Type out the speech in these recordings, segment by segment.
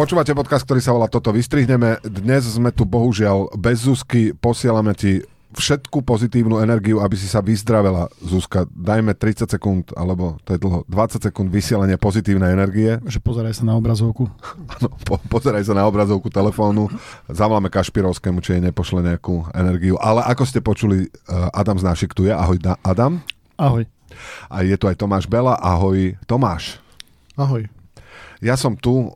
Počúvate podcast, ktorý sa volá Toto vystrihneme. Dnes sme tu bohužiaľ bez Zuzky. Posielame ti všetku pozitívnu energiu, aby si sa vyzdravela, Zuzka. Dajme 30 sekúnd, alebo to je dlho, 20 sekúnd vysielania pozitívnej energie. Že pozeraj sa na obrazovku. Áno, po, pozeraj sa na obrazovku telefónu. Zavoláme Kašpirovskému, či jej nepošle nejakú energiu. Ale ako ste počuli, eh, Adam z našich tu je. Ahoj, Adam. Ahoj. A je tu aj Tomáš Bela. Ahoj, Tomáš. Ahoj. Ja som tu,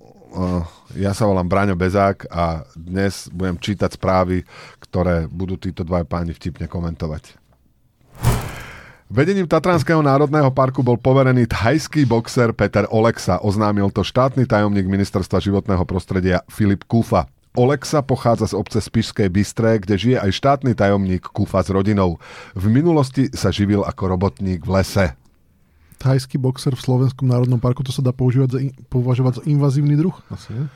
ja sa volám Braňo Bezák a dnes budem čítať správy, ktoré budú títo dva páni vtipne komentovať. Vedením Tatranského národného parku bol poverený thajský boxer Peter Oleksa. Oznámil to štátny tajomník ministerstva životného prostredia Filip Kufa. Oleksa pochádza z obce Spišskej Bystré, kde žije aj štátny tajomník Kufa s rodinou. V minulosti sa živil ako robotník v lese. Thajský boxer v Slovenskom národnom parku, to sa dá používať za, považovať za invazívny druh? Asi, nie?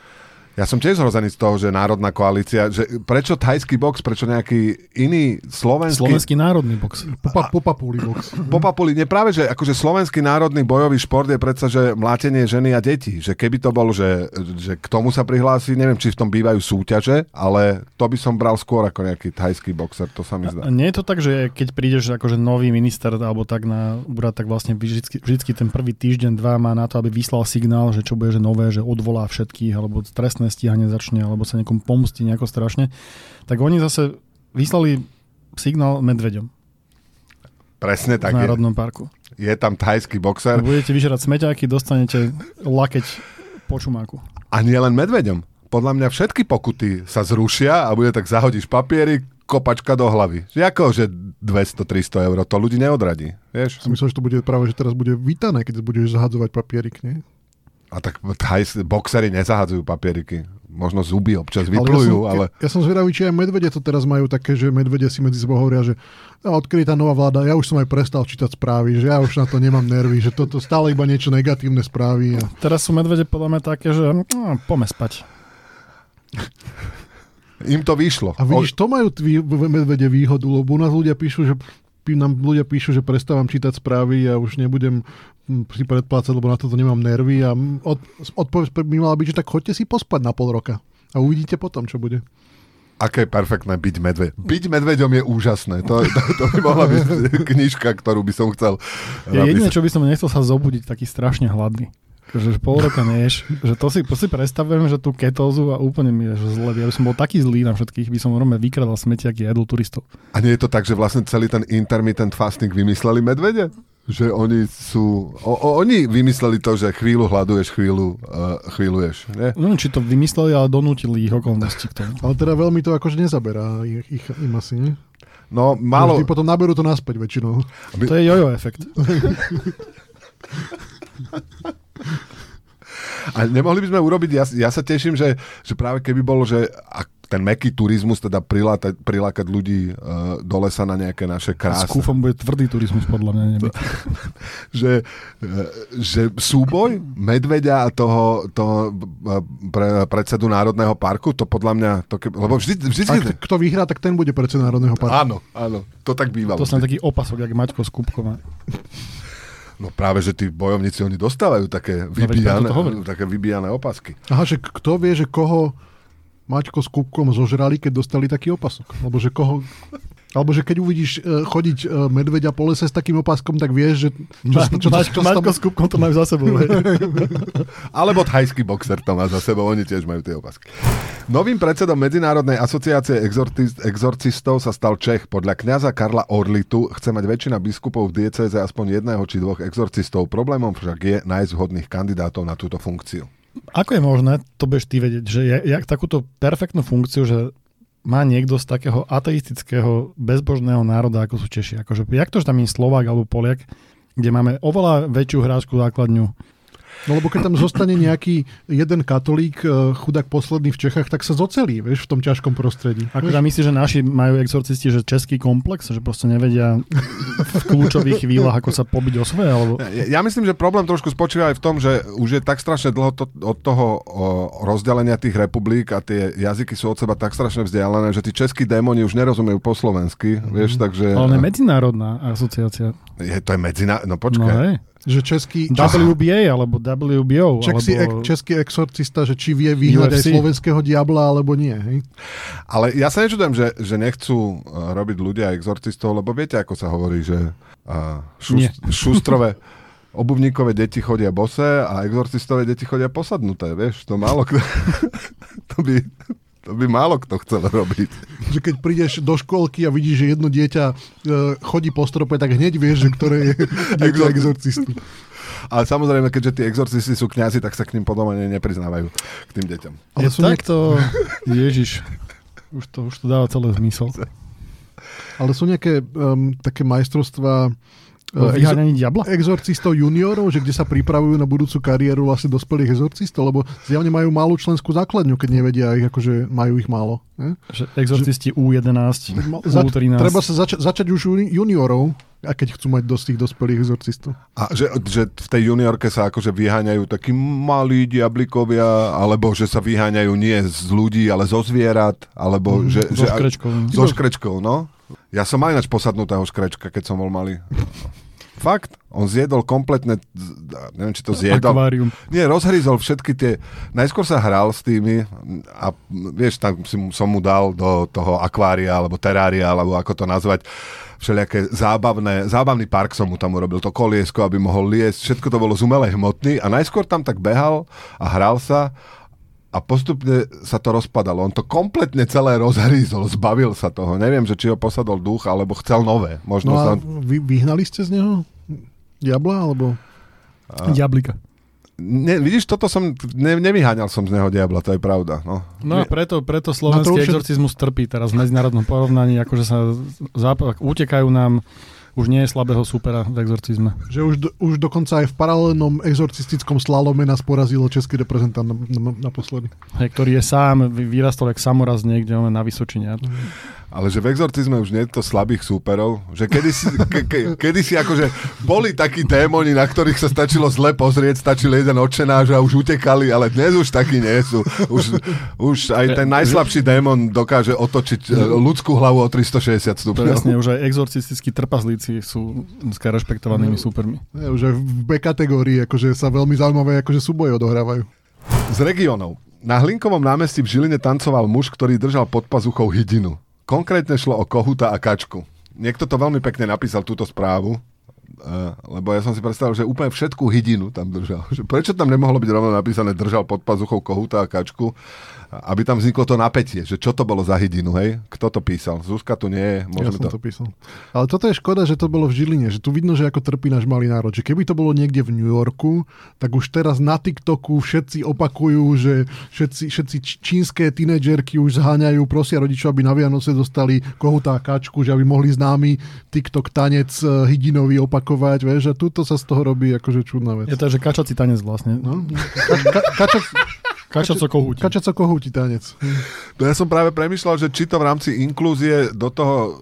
Ja som tiež zhrozený z toho, že národná koalícia, že prečo thajský box, prečo nejaký iný slovenský... Slovenský národný box. Popa, popapuli box. Popapuli, nie práve, že akože slovenský národný bojový šport je predsa, že mlátenie ženy a detí. Že keby to bolo, že, že k tomu sa prihlási, neviem, či v tom bývajú súťaže, ale to by som bral skôr ako nejaký thajský boxer, to sa mi zdá. A nie je to tak, že keď prídeš akože nový minister alebo tak na úrad, tak vlastne vždycky, vždycky ten prvý týždeň, dva má na to, aby vyslal signál, že čo bude, že nové, že odvolá všetkých alebo trestné trestné stíhanie začne, alebo sa niekomu pomstí nejako strašne, tak oni zase vyslali signál medveďom. Presne tak v Národnom je. parku. Je tam thajský boxer. A budete vyžerať smeťáky, dostanete lakeť po čumáku. A nie len medveďom. Podľa mňa všetky pokuty sa zrušia a bude tak zahodíš papiery, kopačka do hlavy. Že ako, že 200-300 eur, to ľudí neodradí. Vieš? Myslel, že to bude práve, že teraz bude vítané, keď budeš zahadzovať papierik, nie? A tak thaj, boxery nezahadzujú papieriky. Možno zuby občas vyplujú, ale... Ja, ja som zvedavý, či aj medvede to teraz majú také, že medvede si medzi sebou hovoria, že no, odkedy tá nová vláda, ja už som aj prestal čítať správy, že ja už na to nemám nervy, že toto stále iba niečo negatívne správy. A... Teraz sú medvede podľa mňa také, že no, pome spať. Im to vyšlo. A vidíš, to majú tví, medvede výhodu, lebo u nás ľudia píšu, že nám ľudia píšu, že prestávam čítať správy a už nebudem si predplácať, lebo na toto nemám nervy a od, odpoveď by mala byť, že tak choďte si pospať na pol roka a uvidíte potom, čo bude. Aké je perfektné byť medveď. Byť medveďom je úžasné. To, to, to by mohla byť knižka, ktorú by som chcel. Ja jediné, čo by som nechcel sa zobudiť, taký strašne hladný že pol roka neješ, že to si, to si predstavujem, že tú ketózu a úplne mi je že zle. Ja by som bol taký zlý na všetkých, by som normálne vykradal smeti, aký jedol turistov. A nie je to tak, že vlastne celý ten intermittent fasting vymysleli medvede? Že oni sú... O, o, oni vymysleli to, že chvíľu hľaduješ, chvíľu, uh, chvíľu ješ. Nie? No, či to vymysleli, ale donútili ich okolnosti k tomu. Ale teda veľmi to akože nezaberá ich, ich im asi, nie? No, málo... Vždy potom naberú to naspäť väčšinou. To je jojo efekt. A nemohli by sme urobiť, ja, ja sa teším, že, že práve keby bolo, že ak ten meký turizmus, teda prilákať, prilákať ľudí uh, do lesa na nejaké naše krásne. S kúfom bude tvrdý turizmus, podľa mňa. že, uh, že súboj medveďa a toho, toho uh, pre, predsedu Národného parku, to podľa mňa... To ke, lebo vždy, vždy, vždy... kto vyhrá, tak ten bude predseda Národného parku. Áno, áno, to tak býva. To sa taký opasok, jak Maťko s Kúbkom. No práve, že tí bojovníci, oni dostávajú také vybíjane, no, také vybíjane opasky. Aha, že kto vie, že koho Maťko s Kúbkom zožrali, keď dostali taký opasok? Lebo že koho, alebo že keď uvidíš uh, chodiť uh, medveďa po lese s takým opaskom, tak vieš, že... Čo, čo, čo, čo, čo Maťko s Kúbkom to majú za sebou. Alebo thajský boxer to má za sebou, oni tiež majú tie opasky. Novým predsedom Medzinárodnej asociácie exorcistov sa stal Čech. Podľa kňaza Karla Orlitu chce mať väčšina biskupov v diecéze aspoň jedného či dvoch exorcistov. Problémom však je nájsť vhodných kandidátov na túto funkciu. Ako je možné, to budeš ty vedieť, že jak takúto perfektnú funkciu, že má niekto z takého ateistického, bezbožného národa, ako sú Češi. Akože, jak to, že tam je Slovák alebo Poliak, kde máme oveľa väčšiu hráčku základňu, No lebo keď tam zostane nejaký jeden katolík, e, chudák posledný v Čechách, tak sa zocelí, vieš, v tom ťažkom prostredí. Ako tam myslíš, že naši majú exorcisti, že český komplex, že proste nevedia v kľúčových chvíľach, ako sa pobiť o svoje? Alebo... Ja, ja myslím, že problém trošku spočíva aj v tom, že už je tak strašne dlho to, od toho o, rozdelenia tých republik a tie jazyky sú od seba tak strašne vzdialené, že tí českí démoni už nerozumejú po slovensky, vieš, mm. takže... Ale medzinárodná asociácia. Je, to je medzinárodná, no počkaj. No, Že český, WBA alebo WBO. český, alebo... ek, český exorcista, že či vie aj UFC. slovenského diabla, alebo nie. Hej? Ale ja sa nečudujem, že, že nechcú uh, robiť ľudia exorcistov, lebo viete, ako sa hovorí, že uh, šust, šustrové obuvníkové deti chodia bose a exorcistové deti chodia posadnuté, vieš, to málo kto... to, by, to by málo kto chcel robiť. Že keď prídeš do školky a vidíš, že jedno dieťa e, chodí po strope, tak hneď vieš, že ktoré je dieťa Exorcist. exorcistu. Ale samozrejme, keďže tí exorcisti sú kňazi, tak sa k ním potom ani nepriznávajú, k tým deťom. Ale je sú niek- takto... Ježiš. Už to, už to dáva celý zmysel. Ale sú nejaké um, také majstrovstvá vyháňaní diabla? exorcistov juniorov, že kde sa pripravujú na budúcu kariéru vlastne dospelých exorcistov, lebo zjavne majú malú členskú základňu, keď nevedia ich, akože majú ich málo. Ne? Že exorcisti U11, Zač- U13. treba sa zača- začať už juniorov, a keď chcú mať dosť tých dospelých exorcistov. A že, že v tej juniorke sa akože vyháňajú takí malí diablikovia, alebo že sa vyháňajú nie z ľudí, ale zo zvierat, alebo Mm, že... so že škrečkou. So škrečkou, no. Ja som mal ináč posadnutého škrečka, keď som bol malý. Fakt. On zjedol kompletne, neviem, či to zjedol. Akvárium. Nie, rozhryzol všetky tie... Najskôr sa hral s tými a vieš, tam si, som mu dal do toho akvária, alebo terária, alebo ako to nazvať, všelijaké zábavné, zábavný park som mu tam urobil, to koliesko, aby mohol liesť, všetko to bolo z umelej hmoty a najskôr tam tak behal a hral sa a postupne sa to rozpadalo. On to kompletne celé rozhrízol, zbavil sa toho. Neviem, že či ho posadol duch, alebo chcel nové. Možno No sa... a vy, vyhnali ste z neho diabla, alebo... Diablika. Ne, vidíš, toto som, ne, nevyháňal som z neho diabla, to je pravda. No. No a preto, preto slovenský už je- exorcizmus trpí teraz v medzinárodnom porovnaní, akože sa záp- utekajú nám, už nie je slabého supera v exorcizme. Že už, do, už dokonca aj v paralelnom exorcistickom slalome nás porazilo český reprezentant na, na, naposledy. Hej, ktorý je sám, vy- vyrastol jak samoraz niekde on na Vysočine. Ale že v exorcizme už nie je to slabých súperov, že kedysi, ke, ke, kedysi akože boli takí démoni, na ktorých sa stačilo zle pozrieť, stačil jeden odčenáš a už utekali, ale dnes už takí nie sú. Už, už aj ten najslabší démon dokáže otočiť e, ľudskú hlavu o 360 stupňov. Presne, už aj exorcistickí trpaslíci sú dneska rešpektovanými súpermi. Je, už aj v B kategórii akože sa veľmi zaujímavé akože súboje odohrávajú. Z regionov. Na Hlinkovom námestí v Žiline tancoval muž, ktorý držal pod pazuchou hydinu. Konkrétne šlo o kohuta a kačku. Niekto to veľmi pekne napísal, túto správu, lebo ja som si predstavil, že úplne všetku hydinu tam držal. Že prečo tam nemohlo byť rovno napísané držal pod pazuchou kohuta a kačku, aby tam vzniklo to napätie, že čo to bolo za hydinu, hej? Kto to písal? Zuzka tu nie je, Ja môžeme som to... to písal. Ale toto je škoda, že to bolo v Žiline, že tu vidno, že ako trpí náš malý národ. Že keby to bolo niekde v New Yorku, tak už teraz na TikToku všetci opakujú, že všetci, všetci čínske tínedžerky už zháňajú, prosia rodičov, aby na Vianoce dostali kohutá kačku, že aby mohli známy TikTok tanec eh, hydinový opakovať, vieš, a tuto sa z toho robí akože čudná vec. Je to, že kačací tanec vlastne. No? Ka- ka- kačac, Kačaco kohúti. kačaco kohúti tanec. No ja som práve premyšľal, že či to v rámci inklúzie do toho uh,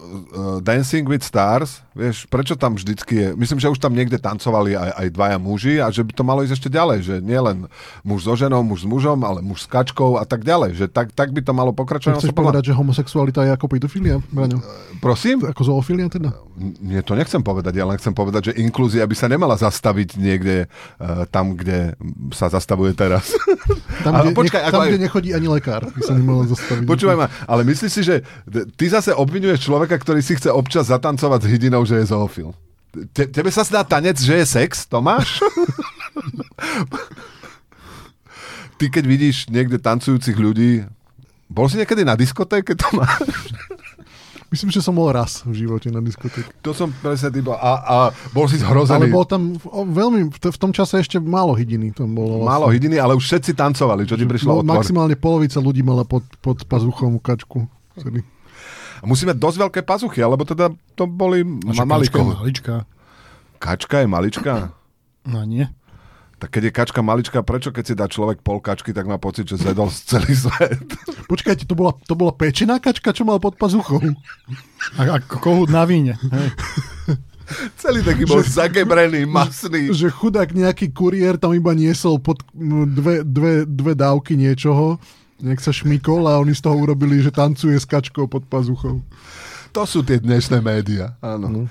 Dancing with Stars, vieš, prečo tam vždycky je, myslím, že už tam niekde tancovali aj, aj dvaja muži a že by to malo ísť ešte ďalej, že nie len muž so ženou, muž s mužom, ale muž s kačkou a tak ďalej, že tak, tak by to malo pokračovať. Chceš povedať, že homosexualita je ako pedofilia, Braňo? Prosím? Ako zoofilia teda? Nie, to nechcem povedať, ja len chcem povedať, že inklúzia by sa nemala zastaviť niekde uh, tam, kde sa zastavuje teraz. Tam, Ale kde, počkaj, nech, ako tam aj- kde nechodí ani lekár, by zastaviť. Počúvaj ma, ale myslíš si, že ty zase obvinuješ človeka, ktorý si chce občas zatancovať s hydinou, že je zoofil. Te, tebe sa zdá tanec, že je sex, Tomáš? ty keď vidíš niekde tancujúcich ľudí, bol si niekedy na diskotéke, Tomáš? Myslím, že som bol raz v živote na diskotéke. To som presne typo. A, a bol si Ale zhrozený. bol tam veľmi, v, tom čase ešte málo hydiny. Tam bolo Málo hydiny, ale už všetci tancovali, čo ti prišlo No, otvor. maximálne polovica ľudí mala pod, pod pazuchom kačku. Vtedy. A musíme dosť veľké pazuchy, alebo teda to boli ma, malý kačka je kohút. maličká. Kačka je malička? No nie. Tak keď je kačka malička, prečo keď si dá človek pol kačky, tak má pocit, že zjedol celý svet? Počkajte, to bola, to bola pečená kačka, čo mal pod pazuchou. A, ako kohút na víne. Hej. celý taký bol zagebrený, masný. Že chudák nejaký kuriér tam iba niesol pod dve, dve, dve dávky niečoho, nejak sa šmykol a oni z toho urobili, že tancuje s kačkou pod pazuchou. To sú tie dnešné médiá, áno. No.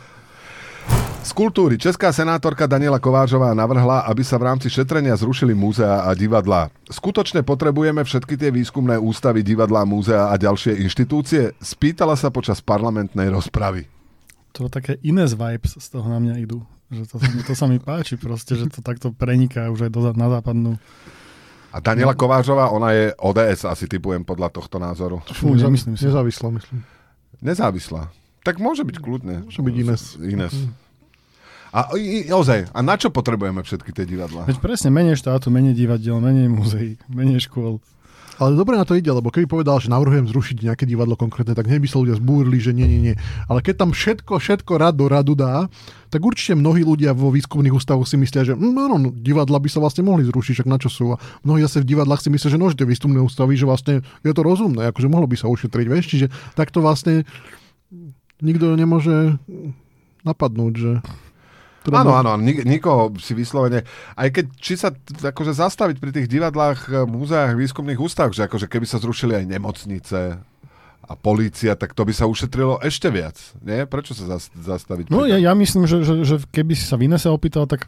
Z kultúry. Česká senátorka Daniela Kovážová navrhla, aby sa v rámci šetrenia zrušili múzea a divadlá. Skutočne potrebujeme všetky tie výskumné ústavy, divadlá, múzea a ďalšie inštitúcie? Spýtala sa počas parlamentnej rozpravy. To také iné vibes z toho na mňa idú. Že to, sa mi, to sa mi páči proste, že to takto preniká už aj do, na západnú. A Daniela Kovážová, ona je ODS, asi typujem podľa tohto názoru. Fú, nemyslím si. Nezávislá, myslím. Nezávislá. Tak môže byť kľudne. Môže byť Ines. Ines. A ozaj, a na čo potrebujeme všetky tie divadlá? Veď presne, menej štátu, menej divadiel, menej muzeí, menej škôl. Ale dobre na to ide, lebo keby povedal, že navrhujem zrušiť nejaké divadlo konkrétne, tak hneď by sa ľudia zbúrili, že nie, nie, nie. Ale keď tam všetko, všetko rad do radu dá, tak určite mnohí ľudia vo výskumných ústavoch si myslia, že mm, áno, no, divadla by sa vlastne mohli zrušiť, však na čo sú. A mnohí zase v divadlách si myslia, že no, že tie výskumné ústavy, že vlastne je to rozumné, akože mohlo by sa ušetriť, vieš, čiže takto vlastne nikto nemôže napadnúť, že... Áno, áno, nik- nikoho si vyslovene, aj keď, či sa akože zastaviť pri tých divadlách, e, múzeách, výskumných ústavoch, že akože keby sa zrušili aj nemocnice a polícia, tak to by sa ušetrilo ešte viac. Nie? Prečo sa zas- zastaviť? No ja, ja myslím, že, že, že keby si sa v Inese opýtal, tak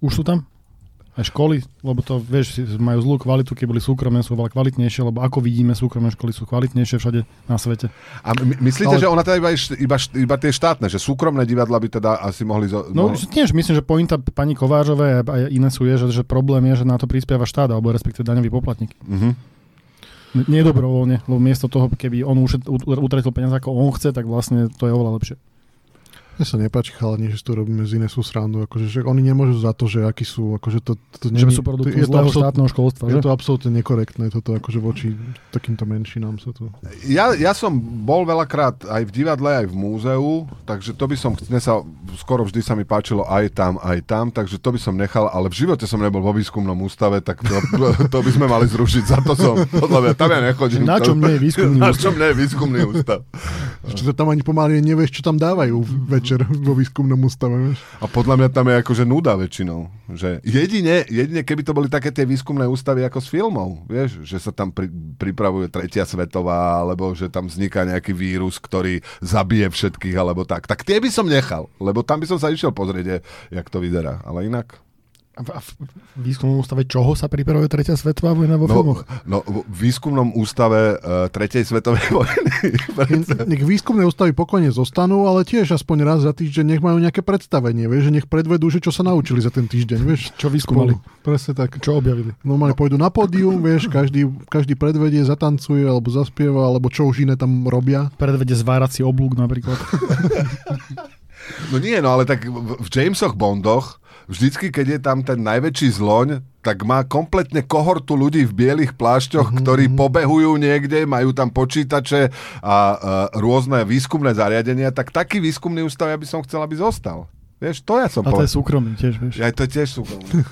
už sú tam aj školy, lebo to, vieš, majú zlú kvalitu, keď boli súkromné, sú oveľa kvalitnejšie, lebo ako vidíme, súkromné školy sú kvalitnejšie všade na svete. A my- myslíte, Ale- že ona teda iba, iba, iba tie štátne, že súkromné divadla by teda asi mohli... Zo, No, tiež myslím, že pointa pani Kovážovej a aj Inesu je, že, že problém je, že na to prispieva štát, alebo respektíve daňový poplatník. Mhm. N- Nie dobrovoľne, lebo miesto toho, keby on ušet, ut- utratil peniaze ako on chce, tak vlastne to je oveľa lepšie. Mne sa nepáči chalani, že si to robíme z iné sú srandu, akože, že oni nemôžu za to, že akí sú, akože to, to, Že není- sú produktom je to, štátneho školstva, že? je to absolútne nekorektné, toto akože voči takýmto menšinám sa to... Ja, ja som bol veľakrát aj v divadle, aj v múzeu, takže to by som, mne sa, skoro vždy sa mi páčilo aj tam, aj tam, takže to by som nechal, ale v živote som nebol vo výskumnom ústave, tak to, to by sme mali zrušiť, za to som, podľa mňa, tam ja nechodím. Na To- čom nie je výskumný Na ústav? čom nie je výskumný ústav. Čo to tam ani pomaly nevieš, čo tam dávajú večer vo výskumnom ústave? A podľa mňa tam je akože nuda väčšinou. Že jedine, jedine, keby to boli také tie výskumné ústavy ako z filmov, vieš, že sa tam pri, pripravuje tretia svetová, alebo že tam vzniká nejaký vírus, ktorý zabije všetkých, alebo tak. Tak tie by som nechal, lebo tam by som sa išiel pozrieť, jak to vyzerá. Ale inak... A v, výskumnom ústave čoho sa pripravuje tretia svetová vojna vo No, filmoch? no, v výskumnom ústave uh, tretej svetovej vojny. Nech výskumné ústavy pokojne zostanú, ale tiež aspoň raz za týždeň nech majú nejaké predstavenie, vieš, že nech predvedú, že čo sa naučili za ten týždeň, vieš. Čo vyskúmali? Spolu. Presne tak. Čo objavili? Normálne pôjdu na pódium, vieš, každý, každý predvedie, zatancuje, alebo zaspieva, alebo čo už iné tam robia. Predvede zvárací oblúk napríklad. No nie, no ale tak v, v Jamesoch Bondoch vždycky, keď je tam ten najväčší zloň, tak má kompletne kohortu ľudí v bielých plášťoch, mm-hmm. ktorí pobehujú niekde, majú tam počítače a, a rôzne výskumné zariadenia, tak taký výskumný ústav ja by som chcel, aby zostal. Vieš, to ja som A to je povedal. súkromný tiež, vieš. Ja, to je tiež súkromné.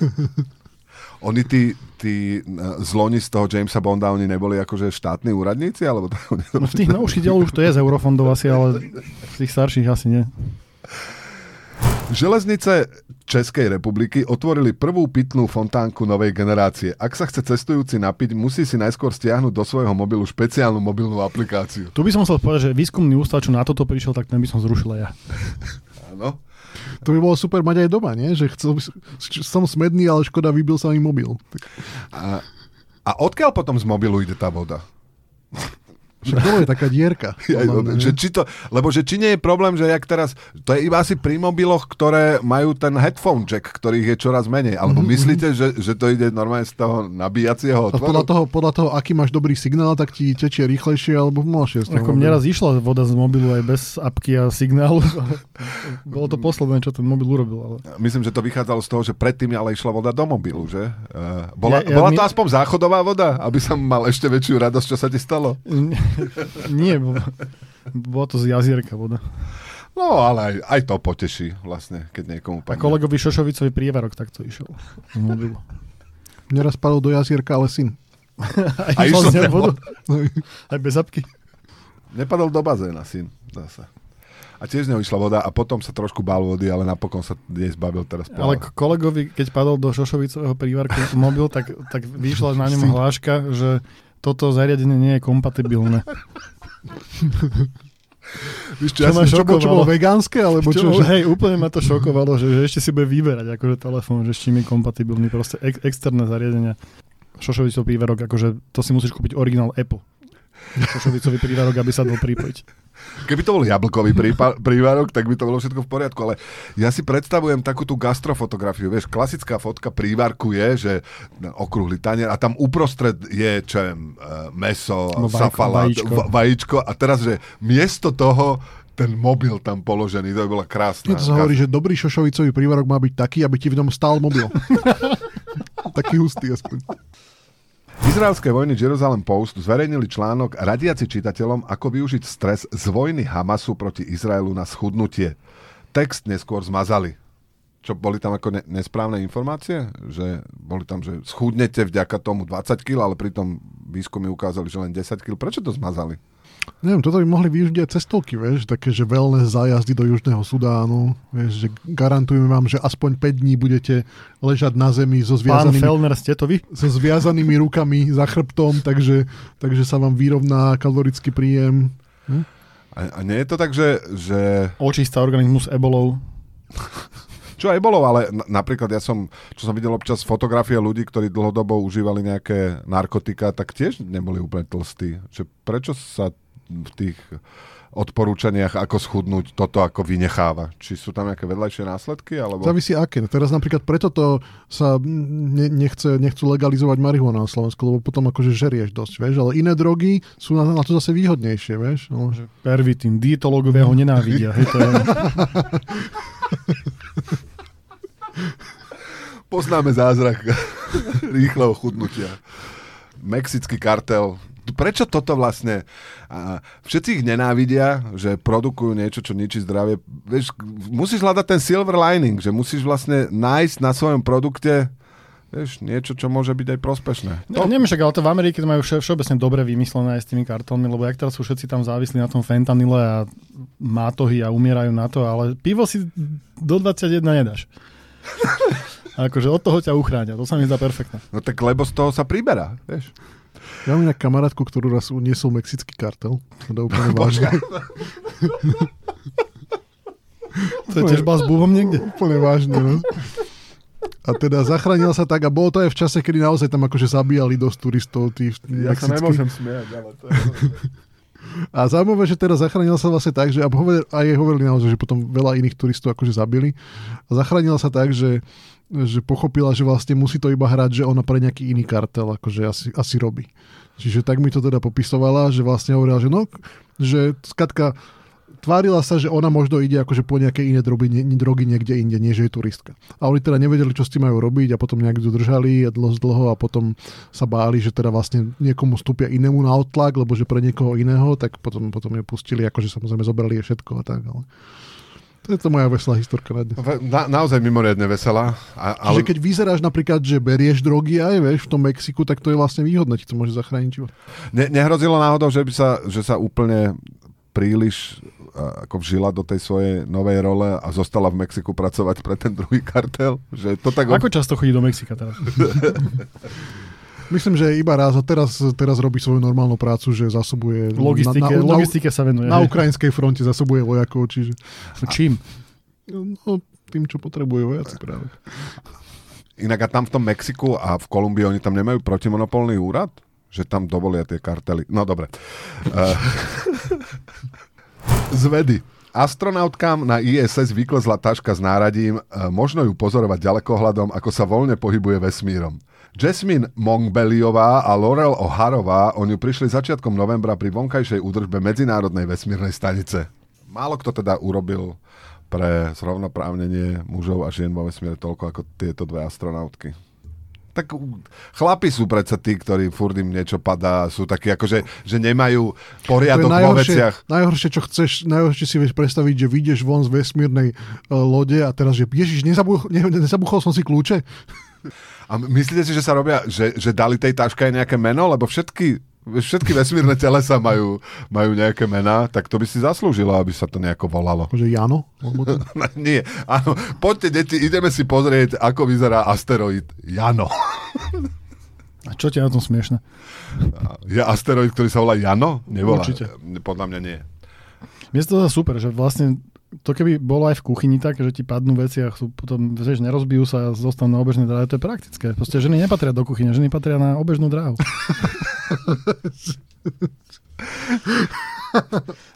Oni tí, tí eh, zloni z toho Jamesa Bonda, oni neboli akože štátni úradníci, alebo to, No v tých novších už to je z eurofondov asi, ale v tých starších asi nie. Železnice Českej republiky otvorili prvú pitnú fontánku novej generácie. Ak sa chce cestujúci napiť, musí si najskôr stiahnuť do svojho mobilu špeciálnu mobilnú aplikáciu. Tu by som chcel povedať, že výskumný ústav, čo na toto prišiel, tak ten by som zrušil aj ja. Áno. To by bolo super mať aj doma, nie? Že chcel, som smedný, ale škoda, vybil sa mi mobil. A, a odkiaľ potom z mobilu ide tá voda? Však dole je taká dierka. Ja, že či to, lebo že či nie je problém, že jak teraz, to je iba asi pri mobiloch, ktoré majú ten headphone jack, ktorých je čoraz menej. Alebo myslíte, že, že to ide normálne z toho nabíjacieho A podľa otvoru? toho, podľa toho, aký máš dobrý signál, tak ti tečie rýchlejšie alebo pomalšie. Ako mobilu. mne raz išla voda z mobilu aj bez apky a signálu. Bolo to posledné, čo ten mobil urobil. Ale... Myslím, že to vychádzalo z toho, že predtým ale išla voda do mobilu, že? Uh, bola, Ja- ja bola my- to aspoň záchodová voda, aby som mal ešte väčšiu radosť, čo sa ti stalo? Nie, bolo, bolo to z jazierka voda. No, ale aj, aj to poteší vlastne, keď niekomu A padne. kolegovi Šošovicovi prievarok takto išiel mobilu. Mne raz padol do jazierka, ale syn. A, A išlo išlo z vodu. Aj bez apky. Nepadol do bazéna, syn, zase. A tiež z neho išla voda a potom sa trošku bál vody, ale napokon sa nezbavil teraz. Ale k kolegovi, keď padol do Šošovicového prívarku mobil, tak, tak vyšla na ňom hláška, že toto zariadenie nie je kompatibilné. Víš, čo, Čo ja ma som, Čo, bolo, šokovalo. vegánske, alebo čo? Čo, hej, úplne ma to šokovalo, že, že ešte si bude vyberať akože telefón, že s čím je kompatibilný, proste ex- externé zariadenia. Šošovicov príverok, akože to si musíš kúpiť originál Apple. Šošovicový príverok, aby sa dal pripojiť. Keby to bol jablkový prípa- prívárok, tak by to bolo všetko v poriadku, ale ja si predstavujem takú tú gastrofotografiu. Vieš, klasická fotka prívárku je, že okrúhly tanier a tam uprostred je, čo je, meso, No, vajko, safalát, vajíčko. va- vajíčko a teraz, že miesto toho ten mobil tam položený, to by bola krásna. To sa hovorí, že dobrý šošovicový prívarok má byť taký, aby ti v ňom stál mobil. taký hustý aspoň. Izraelské vojny Jerusalem Post zverejnili článok radiaci čitateľom, ako využiť stres z vojny Hamasu proti Izraelu na schudnutie. Text neskôr zmazali. Čo boli tam ako ne- nesprávne informácie? Že boli tam, že schudnete vďaka tomu 20 kg, ale pritom výskumy ukázali, že len 10 kg. Prečo to zmazali? Neviem, toto by mohli využiť aj cestovky, vieš, také, že veľné zájazdy do Južného Sudánu, vieš, že garantujeme vám, že aspoň 5 dní budete ležať na zemi so Pán zviazanými, Fellner, ste to vy? so zviazanými rukami za chrbtom, takže, takže sa vám vyrovná kalorický príjem. A, a nie je to tak, že, že Očistá organizmus ebolov. Čo aj bolo, ale napríklad ja som, čo som videl občas fotografie ľudí, ktorí dlhodobo užívali nejaké narkotika, tak tiež neboli úplne tlstí. Že prečo sa v tých odporúčaniach, ako schudnúť, toto ako vynecháva? Či sú tam nejaké vedľajšie následky? Alebo... Závisí aké. Teraz napríklad preto to sa ne, nechce, nechcú legalizovať marihuana na Slovensku, lebo potom akože žerieš dosť, vieš, ale iné drogy sú na, na to zase výhodnejšie, vieš. No. Pervitín, dietológovia ho nenávidia. Hej, to je, Poznáme zázrak rýchleho chudnutia. Mexický kartel. Prečo toto vlastne? A všetci ich nenávidia, že produkujú niečo, čo ničí zdravie. Vieš, musíš hľadať ten silver lining, že musíš vlastne nájsť na svojom produkte vieš, niečo, čo môže byť aj prospešné. No, neviem však, ale to v Amerike to majú vše, všeobecne dobre vymyslené aj s tými kartelmi, lebo jak teraz sú všetci tam závislí na tom fentanyle a mátohy a umierajú na to, ale pivo si do 21 nedáš. akože od toho ťa uchráňa, to sa mi zdá perfektné. No tak lebo z toho sa priberá, vieš. Ja mám inak kamarátku, ktorú raz uniesol mexický kartel. To je úplne vážne. To je tiež bol s búvom niekde? Úplne vážne, no. A teda zachránil sa tak a bolo to aj v čase, kedy naozaj tam akože zabíjali dosť turistov. Tí mexickí. smiať, ale to je... A zaujímavé, že teraz zachránil sa vlastne tak, že a, hovorili, a jej hovorili naozaj, že potom veľa iných turistov akože zabili. A zachránila sa tak, že, že pochopila, že vlastne musí to iba hrať, že ona pre nejaký iný kartel akože asi, asi robí. Čiže tak mi to teda popisovala, že vlastne hovorila, že no, že skatka tvárila sa, že ona možno ide akože po nejaké iné drogy, ne, drogy niekde inde, nie že je turistka. A oni teda nevedeli, čo s tým majú robiť a potom nejak dodržali dlho dlho a potom sa báli, že teda vlastne niekomu stúpia inému na odtlak, lebo že pre niekoho iného, tak potom, potom ju pustili, akože samozrejme zobrali jej všetko a tak. Ale... To je to moja veselá historka na dnes. Na, naozaj mimoriadne veselá. A, Ale... Čiže keď vyzeráš napríklad, že berieš drogy aj vieš, v tom Mexiku, tak to je vlastne výhodné, ti to môže zachrániť život. Ne, nehrozilo náhodou, že by sa, že sa úplne príliš ako vžila do tej svojej novej role a zostala v Mexiku pracovať pre ten druhý kartel? Že to tak... Ako často chodí do Mexika teraz? Myslím, že iba raz a teraz, teraz robí svoju normálnu prácu, že zasobuje... Logistike, na, na, logistike sa venuje. na, ukrajinskej fronte zasobuje vojakov, čiže Čím? no, tým, čo potrebujú vojaci práve. Inak a tam v tom Mexiku a v Kolumbii oni tam nemajú protimonopolný úrad? Že tam dovolia tie kartely. No dobre. Uh, z vedy. Astronautkám na ISS vyklezla taška s náradím, e, možno ju pozorovať ďalekohľadom, ako sa voľne pohybuje vesmírom. Jasmine Mongbeliová a Laurel O'Harová o ňu prišli začiatkom novembra pri vonkajšej údržbe Medzinárodnej vesmírnej stanice. Málo kto teda urobil pre zrovnoprávnenie mužov a žien vo vesmíre toľko ako tieto dve astronautky. Tak chlapi sú predsa tí, ktorí furt im niečo padá, sú takí akože, že nemajú poriadok vo veciach. najhoršie, čo chceš, najhoršie si vieš predstaviť, že vyjdeš von z vesmírnej uh, lode a teraz, že ježiš, nezabuch, ne, nezabuchol som si kľúče. A myslíte si, že sa robia, že, že dali tej taške aj nejaké meno? Lebo všetky, všetky vesmírne telesa majú, majú nejaké mená, tak to by si zaslúžilo, aby sa to nejako volalo. Že Jano? To... Nie, áno, poďte deti, ideme si pozrieť, ako vyzerá asteroid Jano. A čo je na tom smiešne? Je asteroid, ktorý sa volá Jano? Nevolá. Určite. Podľa mňa nie. Mne to super, že vlastne to keby bolo aj v kuchyni tak, že ti padnú veci a sú potom, vieš, nerozbijú sa a zostanú na obežnej dráhe, to je praktické. Proste ženy nepatria do kuchyne, ženy patria na obežnú dráhu.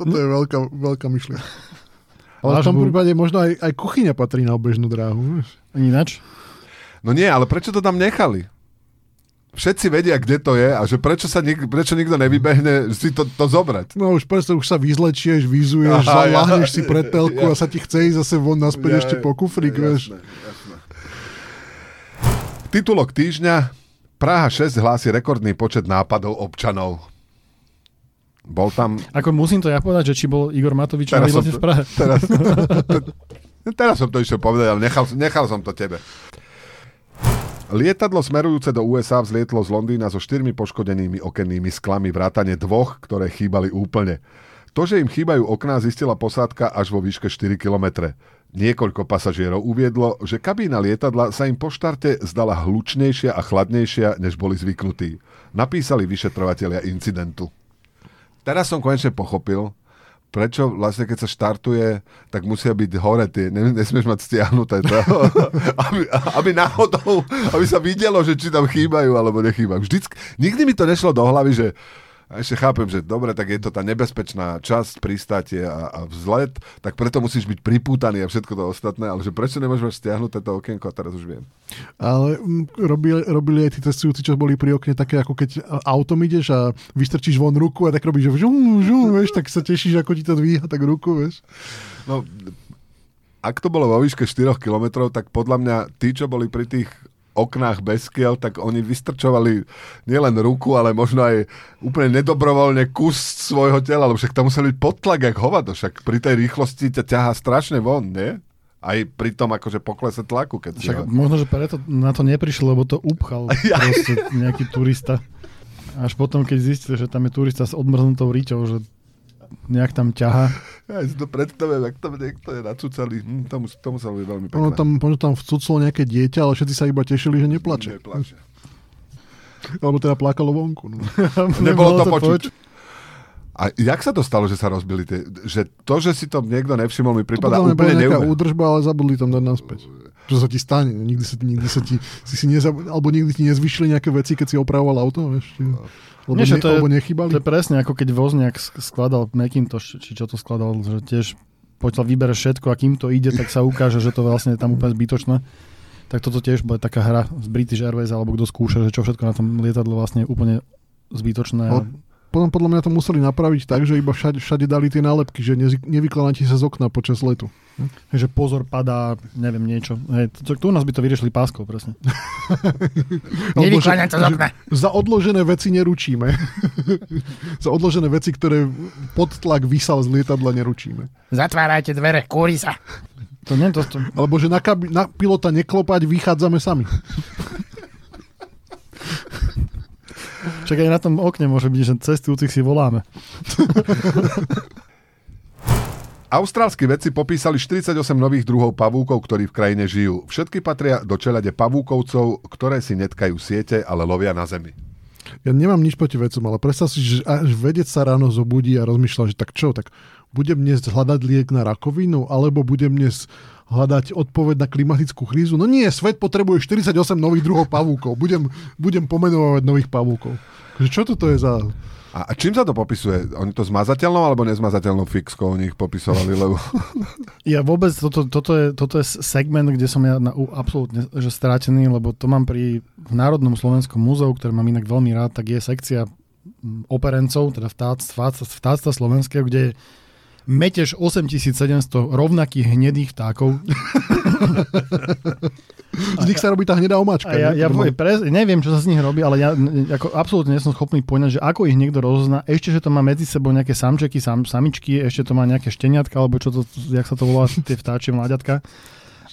Toto je veľká, veľká myšlienka. Ale v tom prípade možno aj, aj kuchyňa patrí na obežnú dráhu. Ináč? No nie, ale prečo to tam nechali? Všetci vedia, kde to je a že prečo, sa nik, prečo nikto nevybehne si to, to zobrať. No už presne, už sa vyzlečieš, vyzuješ, zaláhneš ja, si pred telku ja, a sa ti chce ísť zase von naspäť ja, ešte po kufrík, ja, vieš. Jasné, jasné. Titulok týždňa. Praha 6 hlási rekordný počet nápadov občanov. Bol tam... Ako musím to ja povedať, že či bol Igor Matovič teraz som to, v Prahe. Teraz, teraz som to išiel povedať, ale nechal, nechal som to tebe. Lietadlo smerujúce do USA vzlietlo z Londýna so štyrmi poškodenými okennými sklami vrátane dvoch, ktoré chýbali úplne. To, že im chýbajú okná, zistila posádka až vo výške 4 km. Niekoľko pasažierov uviedlo, že kabína lietadla sa im po štarte zdala hlučnejšia a chladnejšia, než boli zvyknutí. Napísali vyšetrovateľia incidentu. Teraz som konečne pochopil, prečo vlastne keď sa štartuje, tak musia byť hore tie, nesmieš mať stiahnuté to, aby, aby náhodou, aby sa videlo, že či tam chýbajú alebo nechýbajú. Vždycky, nikdy mi to nešlo do hlavy, že a ešte chápem, že dobre, tak je to tá nebezpečná časť, pristátie a, a vzlet, tak preto musíš byť pripútaný a všetko to ostatné, ale že prečo nemôžeš stiahnuť toto okienko, teraz už viem. Ale mm, robili, robili aj tí cestujúci, čo boli pri okne také, ako keď autom ideš a vystrčíš von ruku a tak robíš, že žum, žum, vieš, tak sa tešíš, ako ti to dvíha, tak ruku, vieš. No, ak to bolo vo výške 4 km, tak podľa mňa tí, čo boli pri tých oknách bez kiel, tak oni vystrčovali nielen ruku, ale možno aj úplne nedobrovoľne kus svojho tela, lebo však tam museli byť podtlak jak hovado, však pri tej rýchlosti ťa ťahá strašne von, nie? Aj pri tom akože poklese tlaku. Keď Však ho... možno, že preto na to neprišiel, lebo to upchal nejaký turista. Až potom, keď zistil, že tam je turista s odmrznutou riťou, že nejak tam ťaha. Ja si to predstavujem, ak tam niekto je nacúcali. Hm, to, mus, to muselo byť veľmi pekné. Ono tam, možno tam vcuclo nejaké dieťa, ale všetci sa iba tešili, že neplače. Neplače. Alebo teda plakalo vonku. No. Nebolo to počuť. počuť. A jak sa to stalo, že sa rozbili tie... Že to, že si to niekto nevšimol, mi prípada úplne neuver. údržba, ale zabudli tam dať naspäť. Čo sa ti stane? Nikdy sa, nikdy sa ti, si si nezab... alebo nikdy ti nezvyšili nejaké veci, keď si opravoval auto? Vieš? Lebo, Nie, ne, to je, nechybali? To je presne ako keď Vozniak skladal Macintosh, či čo to skladal, že tiež poďal vybere všetko a kým to ide, tak sa ukáže, že to vlastne je tam úplne zbytočné. Tak toto tiež bude taká hra z British Airways, alebo kto skúša, že čo všetko na tom lietadle vlastne je úplne zbytočné. Ale potom podľa mňa to museli napraviť tak, že iba všade, všade dali tie nálepky, že nevykladáte sa z okna počas letu. Hm? Že pozor, padá, neviem, niečo. Hej, to, tu u nás by to vyriešili páskou, presne. Nevykláňať sa z okna. Za odložené veci neručíme. za odložené veci, ktoré pod tlak vysal z lietadla, neručíme. Zatvárajte dvere, kúri sa. To nie, to, to... Alebo že na, kabi- na pilota neklopať, vychádzame sami. Však aj na tom okne môže byť, že cestujúcich si voláme. Austrálski vedci popísali 48 nových druhov pavúkov, ktorí v krajine žijú. Všetky patria do čelade pavúkovcov, ktoré si netkajú siete, ale lovia na zemi. Ja nemám nič proti vedcom, ale predstav si, že až vedec sa ráno zobudí a rozmýšľa, že tak čo, tak budem dnes hľadať liek na rakovinu, alebo budem dnes hľadať odpoveď na klimatickú krízu. No nie, svet potrebuje 48 nových druhov pavúkov. Budem, budem pomenovať nových pavúkov. Čo toto je za... A, čím sa to popisuje? Oni to zmazateľnou alebo nezmazateľnou fixkou oni ich popisovali? Lebo... Ja vôbec, toto, toto, je, toto je segment, kde som ja na, absolútne že strátený, lebo to mám pri v Národnom slovenskom múzeu, ktoré mám inak veľmi rád, tak je sekcia operencov, teda vtáctva, vtáctva slovenského, kde je meteš 8700 rovnakých hnedých vtákov. z nich sa robí tá hnedá omáčka. ja, ja ne? pre, neviem, čo sa z nich robí, ale ja ako absolútne nie som schopný poňať, že ako ich niekto rozozná. Ešte, že to má medzi sebou nejaké samčeky, sam, samičky, ešte to má nejaké šteniatka, alebo čo to, jak sa to volá, tie vtáčie mláďatka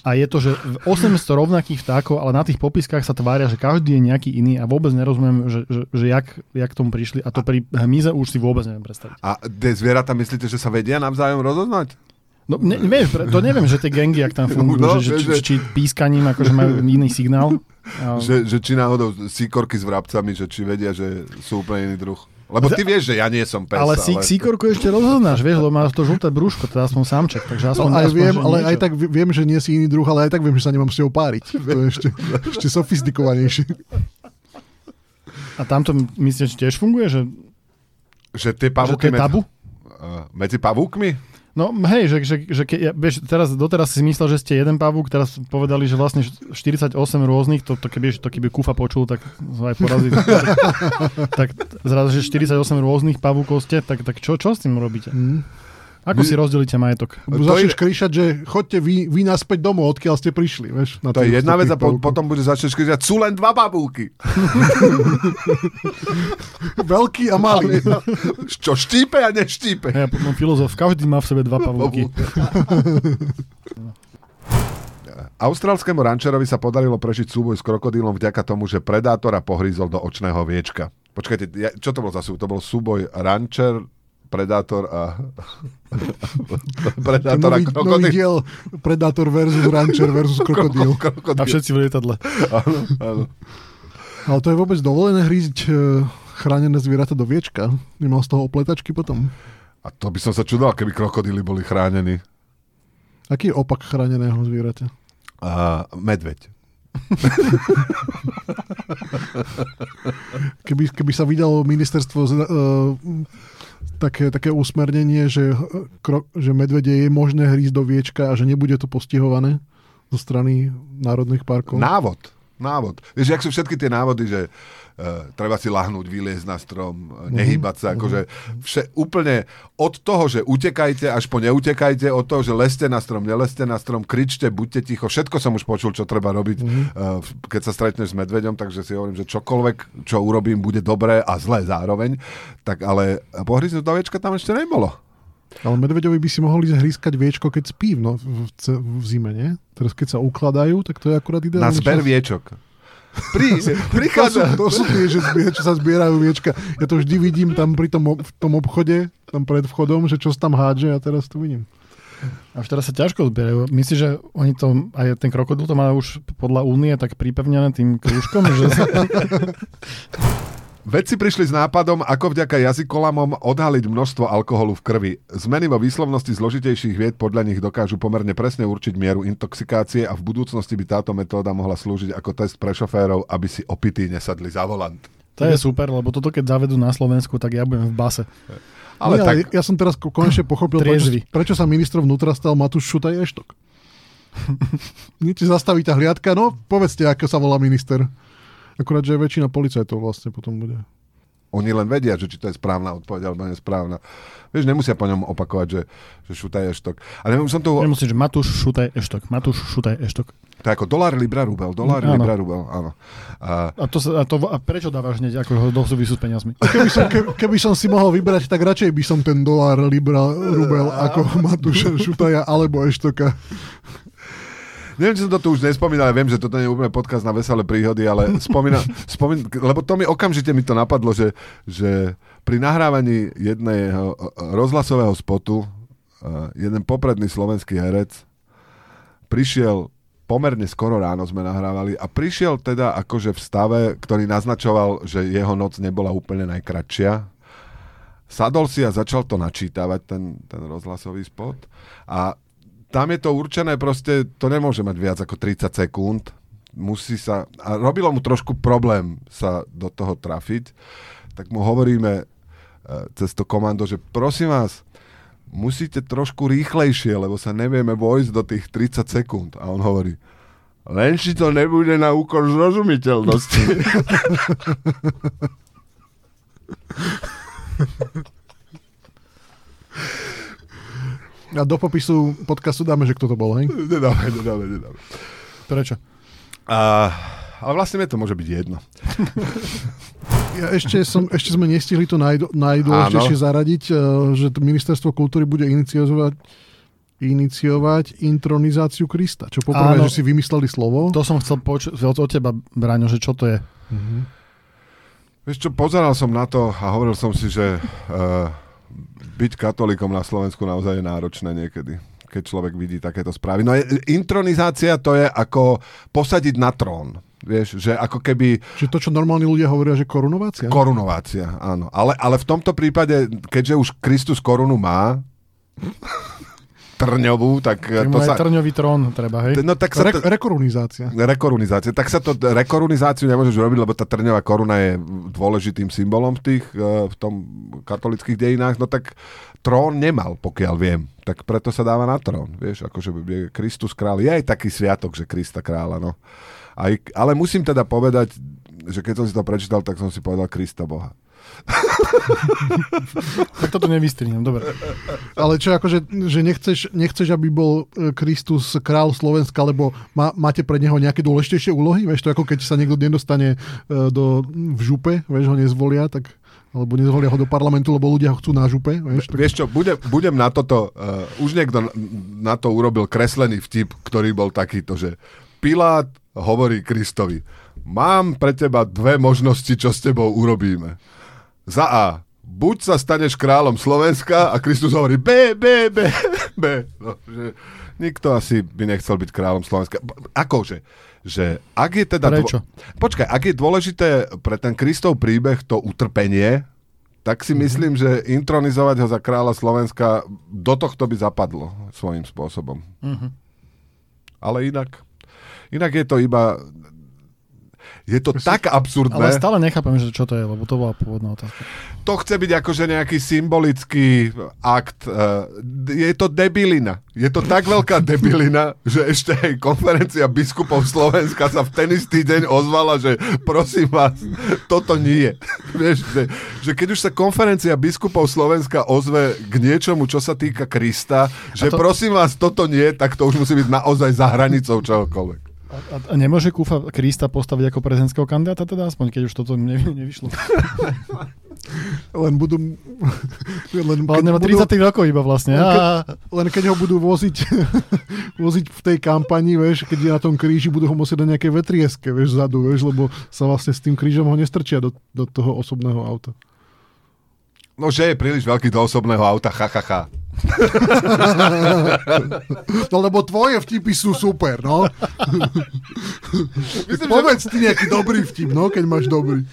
a je to, že 800 rovnakých vtákov, ale na tých popiskách sa tvária, že každý je nejaký iný a vôbec nerozumiem, že, že, že jak, jak tomu prišli a to pri hmyze už si vôbec neviem predstaviť. A tie zvieratá myslíte, že sa vedia navzájom rozoznať? No, ne, vieš, to neviem, že tie gengy, ak tam fungujú, no, že, že, či, či pískaním akože majú iný signál. Že, že či náhodou síkorky s vrabcami, že či vedia, že sú úplne iný druh. Lebo ty vieš, že ja nie som pes. Ale, ale... síkorku ešte rozoznáš, vieš, lebo má to žlté brúško, teda aspoň samček, takže aspoň... No, aj aspoň, viem, ale niečo. aj tak vi- viem, že nie si iný druh, ale aj tak viem, že sa nemám s ňou páriť. To je ešte, ešte sofistikovanejšie. A tamto myslíš, že tiež funguje, že, Že tie že to pavúky... je tabu? Uh, medzi pavúkmi? No hej, že, že, že ke, ja, vieš, teraz, doteraz si myslel, že ste jeden pavúk, teraz povedali, že vlastne 48 rôznych, to, to, keby, to keby Kufa počul, tak aj porazí. tak zrazu, že 48 rôznych pavúkov ste, tak, tak čo, čo s tým robíte? Hm. Ako si rozdelíte majetok? To Začneš je- kričať, že chodte vy, vy naspäť domov, odkiaľ ste prišli. Vieš, na To je jedna vec a po, potom bude začneš kričať, sú len dva pavúky. Veľký a malý. Čo štípe a neštípe. Ja potom filozof, každý má v sebe dva pavúky. Austrálskému rančerovi sa podarilo prežiť súboj s krokodílom vďaka tomu, že predátora pohrízol do očného viečka. Počkajte, ja, čo to bol za súboj? To bol súboj rančer, predátor a... Predátor a nový, nový krokodíl. diel Predator versus Rancher versus. Krokodíl. A všetci v lietadle. Áno, áno. Ale to je vôbec dovolené hrízť e, chránené zvieratá do viečka? Nemal z toho opletačky potom? A to by som sa čudoval, keby krokodíly boli chránení. Aký je opak chráneného zvieraťa? A medveď. Keby, keby sa vydalo ministerstvo z, uh, také, také usmernenie, že, eh, že medvede je možné hrísť do viečka a že nebude to postihované zo strany národných parkov. Návod. Návod. Vieš, jak sú všetky tie návody, že uh, treba si lahnúť, vyliezť na strom, uh, nehýbať sa, akože vše, úplne od toho, že utekajte, až po neutekajte, od toho, že leste na strom, neleste na strom, kričte, buďte ticho, všetko som už počul, čo treba robiť, uh, keď sa stretneš s medveďom, takže si hovorím, že čokoľvek, čo urobím, bude dobré a zlé zároveň, tak ale pohryznúť do tam ešte nebolo. Ale medveďovi by si mohli hrískať viečko, keď spí v, no, v, v, zime, nie? Teraz keď sa ukladajú, tak to je akurát Na ideálny zber čas. viečok. Pri, To sú, prichádza. to sú tie, že zbier, čo sa zbierajú viečka. Ja to vždy vidím tam pri tom, v tom obchode, tam pred vchodom, že čo sa tam hádže a teraz to vidím. A už teraz sa ťažko zbierajú. Myslíš, že oni to, aj ten krokodil to má už podľa únie tak pripevnené tým krúžkom, že Vedci prišli s nápadom, ako vďaka jazykolamom odhaliť množstvo alkoholu v krvi. Zmeny vo výslovnosti zložitejších vied podľa nich dokážu pomerne presne určiť mieru intoxikácie a v budúcnosti by táto metóda mohla slúžiť ako test pre šoférov, aby si opití nesadli za volant. to je super, lebo toto keď zavedú na Slovensku, tak ja budem v base. Ale Nie, tak, ja som teraz ko- konečne pochopil, prečo, prečo sa ministro vnútra stal Matúš Šutaj Eštok. Niečo zastaví tá hliadka, no povedzte, ako sa volá minister. Akurát, že väčšina policajtov vlastne potom bude. oni len vedia, že či to je správna odpoveď alebo nesprávna. Vieš, nemusia po ňom opakovať, že, že šutaj je štok. A neviem, som tu... Nemusíš, že Matúš šutaj eštok. Matúš šutaj eštok. To je ako dolár, libra, rubel. Dolár, Áno. libra, rubel, áno. A, A, to, sa- a, to, a prečo dávaš hneď ako ho do súvisu s peniazmi? Keby som, keby, keby som si mohol vybrať, tak radšej by som ten dolár, libra, rubel ako Matúša Šutaja alebo Eštoka. Neviem, či som to tu už nespomínal, ja viem, že toto nie je úplne podcast na veselé príhody, ale spomínam, spomín, lebo to mi okamžite mi to napadlo, že, že pri nahrávaní jedného e, rozhlasového spotu e, jeden popredný slovenský herec prišiel pomerne skoro ráno sme nahrávali a prišiel teda akože v stave, ktorý naznačoval, že jeho noc nebola úplne najkratšia. Sadol si a začal to načítavať, ten, ten rozhlasový spot. A tam je to určené proste, to nemôže mať viac ako 30 sekúnd. Musí sa, a robilo mu trošku problém sa do toho trafiť, tak mu hovoríme e, cez to komando, že prosím vás, musíte trošku rýchlejšie, lebo sa nevieme vojsť do tých 30 sekúnd. A on hovorí, len či to nebude na úkor zrozumiteľnosti. A do popisu podcastu dáme, že kto to bol, hej? nedáme, nedáme, nedáme. Prečo? A, ale vlastne mi to môže byť jedno. Ja ešte, som, ešte sme nestihli to najd, najdôležitejšie zaradiť, eh, že ministerstvo kultúry bude iniciovať iniciovať intronizáciu Krista. Čo poprvé, Áno. že si vymysleli slovo. To som chcel počuť od teba, Braňo, že čo to je. Vieš čo, pozeral som na to a hovoril som si, že uh, byť katolíkom na Slovensku naozaj je náročné niekedy keď človek vidí takéto správy. No je- intronizácia to je ako posadiť na trón. Vieš, že ako keby Čiže to, čo normálni ľudia hovoria, že korunovácia? korunovácia, áno. Ale, ale v tomto prípade, keďže už Kristus korunu má, trňovú, tak, Tak to sa... trňový trón treba, hej? No tak sa Re- to, rekorunizácia. rekorunizácia. Tak sa to, rekorunizáciu nemôžeš robiť, lebo tá trňová koruna je dôležitým symbolom v tých, eh, v tom katolických dejinách, no tak trón nemal, pokiaľ viem. Tak preto sa dáva na trón. Vieš, akože je Kristus král. Je aj taký sviatok, že Krista kráľa, no. Aj, ale musím teda povedať, že keď som si to prečítal, tak som si povedal Krista Boha. Tak toto nevystrihnem, dobre. Ale čo akože, že nechceš, nechceš, aby bol e, Kristus král Slovenska, lebo má, máte pre neho nejaké dôležitejšie úlohy? Vieš, to ako keď sa niekto nedostane e, do, v župe, vieš, ho nezvolia, tak alebo nezvolia ho do parlamentu, lebo ľudia ho chcú na župe. Vieš, tak... Vieš čo, budem, budem na toto, uh, už niekto na, to urobil kreslený vtip, ktorý bol takýto, že Pilát hovorí Kristovi, mám pre teba dve možnosti, čo s tebou urobíme. Za A, buď sa staneš kráľom Slovenska a Kristus hovorí B, B, B, B. No, že nikto asi by nechcel byť kráľom Slovenska. Akože? Že ak je teda... Prečo? Počkaj, ak je dôležité pre ten Kristov príbeh to utrpenie, tak si myslím, že intronizovať ho za kráľa Slovenska do tohto by zapadlo svojím spôsobom. Mhm. Ale inak, inak je to iba... Je to tak Ale absurdné. stále nechápem, že čo to je, lebo to bola pôvodná otázka. To chce byť akože nejaký symbolický akt. eh, Je to debilina. Je to tak veľká debilina, že ešte aj konferencia biskupov Slovenska sa v ten istý deň ozvala, že prosím vás, toto nie. Vieš, že, že keď už sa konferencia biskupov Slovenska ozve k niečomu, čo sa týka Krista, že to- prosím vás, toto nie, tak to už musí byť naozaj za hranicou čohokoľvek. A, a nemôže Kufa Krista postaviť ako prezidentského kandidáta teda, aspoň keď už toto nevy, nevyšlo. Len budú... Len, Ale nemá 33 rokov iba vlastne. Len keď, A, len keď ho budú voziť, voziť v tej kampani, vieš, keď je na tom kríži, budú ho musieť na nejaké vetrieske, vieš, zadu, vieš, lebo sa vlastne s tým krížom ho nestrčia do, do toho osobného auta. No, že je príliš veľký do osobného auta, ha, ha, ha. No lebo tvoje vtipy sú super, no. Myslím, že- Povedz ty nejaký dobrý vtip, no, keď máš dobrý.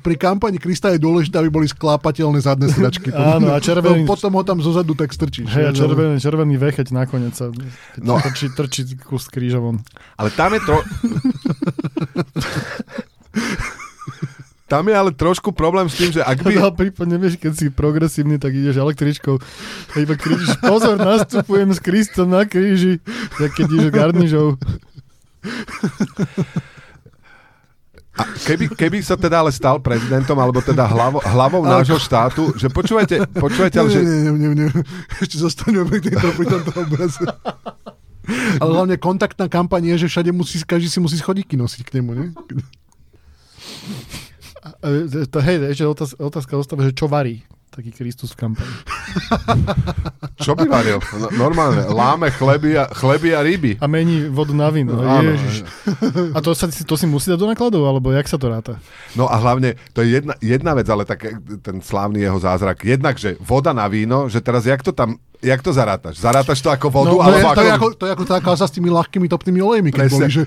Pri kampani Krista je dôležité, aby boli sklápateľné zadné sedačky. Áno, a červený- Potom ho tam zozadu tak strčíš. hej, a červený, červený vecheť nakoniec sa No. no. trčí, trčí kus kríža von. Ale tam je tro... Tam je ale trošku problém s tým, že ak by... No, prípadne, vieš, keď si progresívny, tak ideš električkou a iba kričíš, pozor, nastupujem s Kristom na kríži, tak keď ideš garnižou. A keby, keby sa teda ale stal prezidentom, alebo teda hlavo, hlavou nášho štátu, že počúvajte, počúvajte, ale že... Nie, nie, nie, nie. Ešte zostaneme pri, tejto, pri tomto obraze. Ale hlavne kontaktná kampaň je, že všade musí, každý si musí schodíky nosiť k nemu, nie? E, to, hej, ešte otázka, otázka ostáva, že čo varí taký Kristus v kampani. Čo by varil? No, normálne, láme chleby a, chleby a ryby. A mení vodu na víno. Áno, Ježiš. A to, sa, to si musí dať do nakladov, alebo jak sa to ráta? No a hlavne, to je jedna, jedna vec, ale tak ten slávny jeho zázrak. Jednak, že voda na víno, že teraz jak to tam, jak to zarátaš? Zarátaš to ako vodu, No, to, je, alebo to, je ako... to je ako tá kauza s tými ľahkými topnými olejmi, keď Presne. boli, že,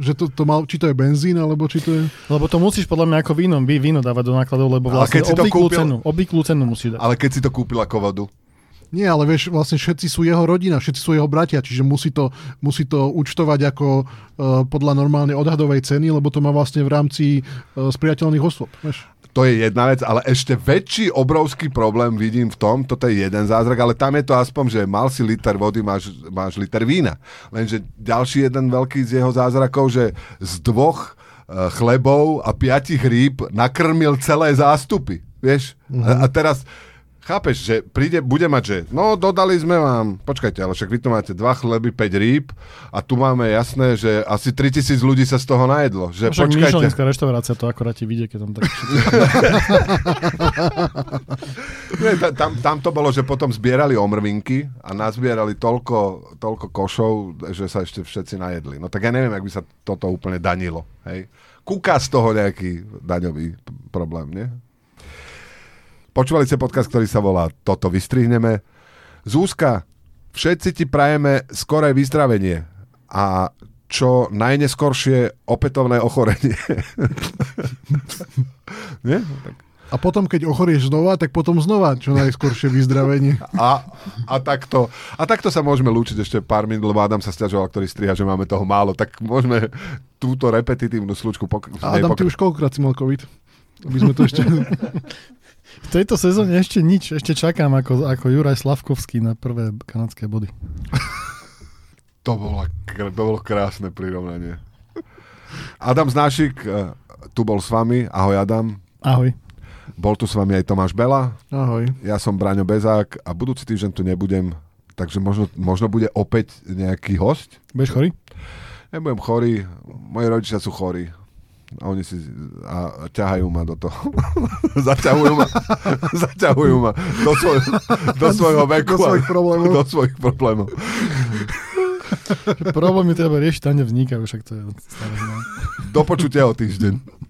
že to, to mal, či to je benzín, alebo či to je... Lebo to musíš podľa mňa ako víno, vy víno dávať do nákladov, lebo vlastne keď si to obvyklú kúpil- cenu, obvyklú cenu musíš dať. Ale keď si to kúpil ako vodu. Nie, ale vieš, vlastne všetci sú jeho rodina, všetci sú jeho bratia, čiže musí to, musí to účtovať ako uh, podľa normálnej odhadovej ceny, lebo to má vlastne v rámci uh, spriateľných osôb. Vieš. To je jedna vec, ale ešte väčší obrovský problém vidím v tom, toto je jeden zázrak, ale tam je to aspoň, že mal si liter vody, máš, máš liter vína. Lenže ďalší jeden veľký z jeho zázrakov, že z dvoch uh, chlebov a piatich rýb nakrmil celé zástupy. Vieš? Mm-hmm. A, a teraz chápeš, že príde, bude mať, že no dodali sme vám, počkajte, ale však vy tu máte dva chleby, 5 rýb a tu máme jasné, že asi 3000 ľudí sa z toho najedlo. Že Však počkajte. Reštaurácia to akorát ti vidie, keď tam tak... Nie, ta- tam, tam to bolo, že potom zbierali omrvinky a nazbierali toľko, toľko košov, že sa ešte všetci najedli. No tak ja neviem, ak by sa toto úplne danilo. Hej. Kúka z toho nejaký daňový problém, nie? Počúvali ste podcast, ktorý sa volá Toto vystrihneme. Zúska, všetci ti prajeme skoré vyzdravenie. A čo najneskoršie opätovné ochorenie. Nie? Tak. A potom, keď ochorieš znova, tak potom znova čo najskoršie vyzdravenie. A, a, takto, a takto sa môžeme lúčiť ešte pár minút, lebo Adam sa stiažoval, ktorý striha, že máme toho málo, tak môžeme túto repetitívnu slučku pok- A Adam, ty už koľkokrát si mal COVID? Aby sme to ešte... V tejto sezóne ešte nič, ešte čakám ako, ako Juraj Slavkovský na prvé kanadské body. To bolo, to bolo krásne prirovnanie. Adam Znášik eh, tu bol s vami. Ahoj Adam. Ahoj. Bol tu s vami aj Tomáš Bela. Ahoj. Ja som Braňo Bezák a budúci týždeň tu nebudem, takže možno, možno bude opäť nejaký host. Budeš chorý? Nebudem chorý, moji rodičia sú chorí. A oni si a ťahajú ma do toho. zaťahujú ma, zaťahujú ma do, svoj, do svojho veku. Do svojich problémov. Do svojich problémov. Problémy treba riešiť, tam nevznikajú, však to je stále. Do počutia o týždeň.